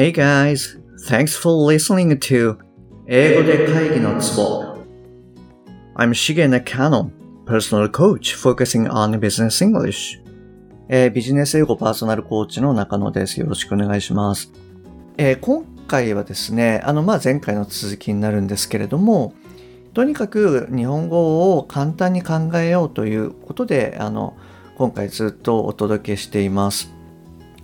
Hey guys, thanks for listening to 英語で会議のツボ I'm Shige Nakano, personal coach focusing on business English. えービジネス英語パーソナルコーチの中野です。よろしくお願いします。えー今回はですね、あの、まあ、前回の続きになるんですけれども、とにかく日本語を簡単に考えようということで、あの、今回ずっとお届けしています。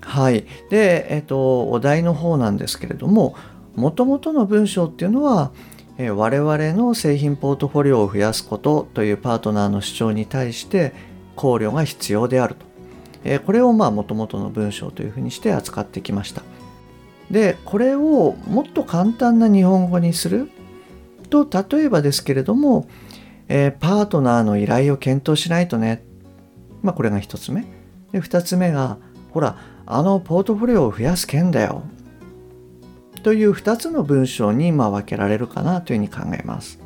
はい。で、えっ、と、お題の方なんですけれども、もともとの文章っていうのは、えー我々の製品ポートフォリオを増やすことというパートナーの主張に対して考慮が必要であると。えーこれをまあ元々の文章というふうにして扱ってきました。で、これをもっと簡単な日本語にすると、例えばですけれども、えーパートナーの依頼を検討しないとね。まあこれが一つ目。で、二つ目が、ほら、あのポートフォリオを増やす件だよ。という2つの文章にま分けられるかなというふうに考えます。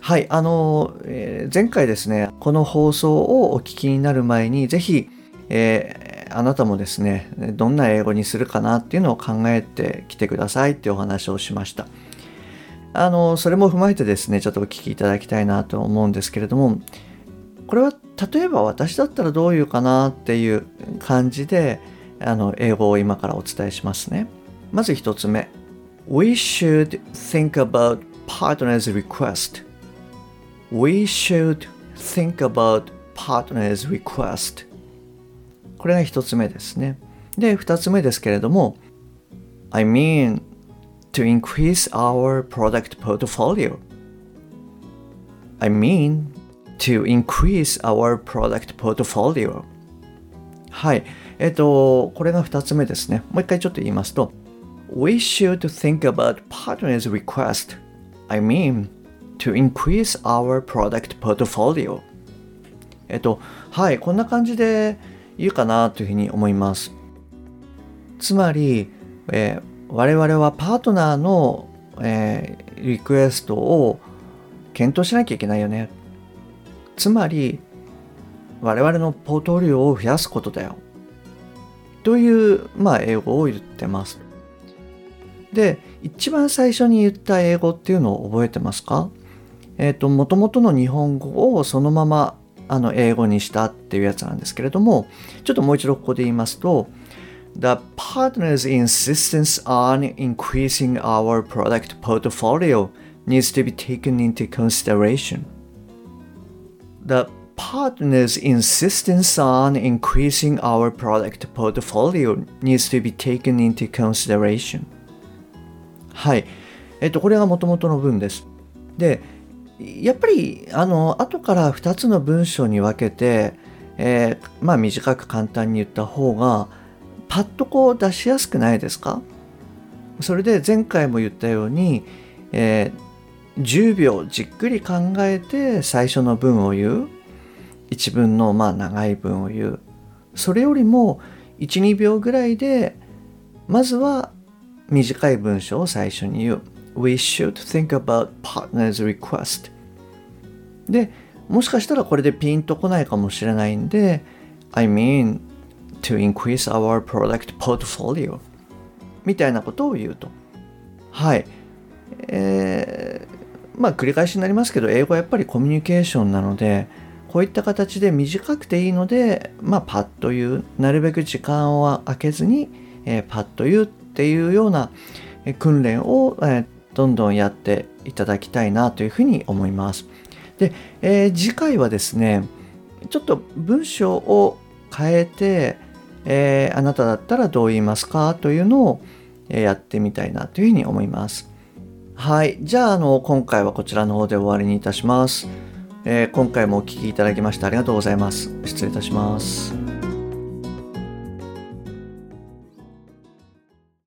はい、あの、えー前回ですね、この放送をお聞きになる前に、ぜひ、えーあなたもですね、どんな英語にするかなっていうのを考えてきてくださいっていうお話をしました。あの、それも踏まえてですね、ちょっとお聞きいただきたいなと思うんですけれども、これは例えば私だったらどういうかなっていう感じで、あの、英語を今からお伝えしますね。まず一つ目。We should think about partner's request. We should think about partner's request. これが一つ目ですね。で、二つ目ですけれども、I mean to increase our product portfolio. I mean to increase our product portfolio. はい。えっと、これが二つ目ですね。もう一回ちょっと言いますと、We should think about partners' request. I mean, to increase our product portfolio. えっと、はい、こんな感じで言うかなというふうに思います。つまり、えー我々はパートナーの、えーリクエストを検討しなきゃいけないよね。つまり、我々のポートフォリオを増やすことだよ。という、まあ、英語を言ってます。で、一番最初に言った英語っていうのを覚えてますか？えっ、と、もともとの日本語をそのままあの英語にしたっていうやつなんですけれども、ちょっともう一度ここで言いますと、The partner's insistence on increasing our product portfolio needs to be taken into consideration. The partner's insistence on increasing our product portfolio needs to be taken into consideration. はい。えっと、これが元々の文です。で、やっぱり、あの、後から2つの文章に分けて、えーまあ短く簡単に言った方が、パッとこう出しやすくないですか？それで前回も言ったように、えー10秒じっくり考えて最初の文を言う。一文のまあ長い文を言う。それよりも1、2秒ぐらいで、まずは短い文章を最初に言う。We should think about partner's request. で、もしかしたらこれでピンとこないかもしれないんで、I mean to increase our product portfolio みたいなことを言うと。はい。えーまあ繰り返しになりますけど、英語はやっぱりコミュニケーションなので、こういった形で短くていいので、まあパッと言う、なるべく時間を空けずに、えーパッと言うっていうような訓練を、えーどんどんやっていただきたいなというふうに思います。で、えー次回はですね、ちょっと文章を変えて、えーあなただったらどう言いますかというのをやってみたいなというふうに思います。はい。じゃあ、あの、今回はこちらの方で終わりにいたします。えー今回もお聴きいただきましてありがとうございます。失礼いたします。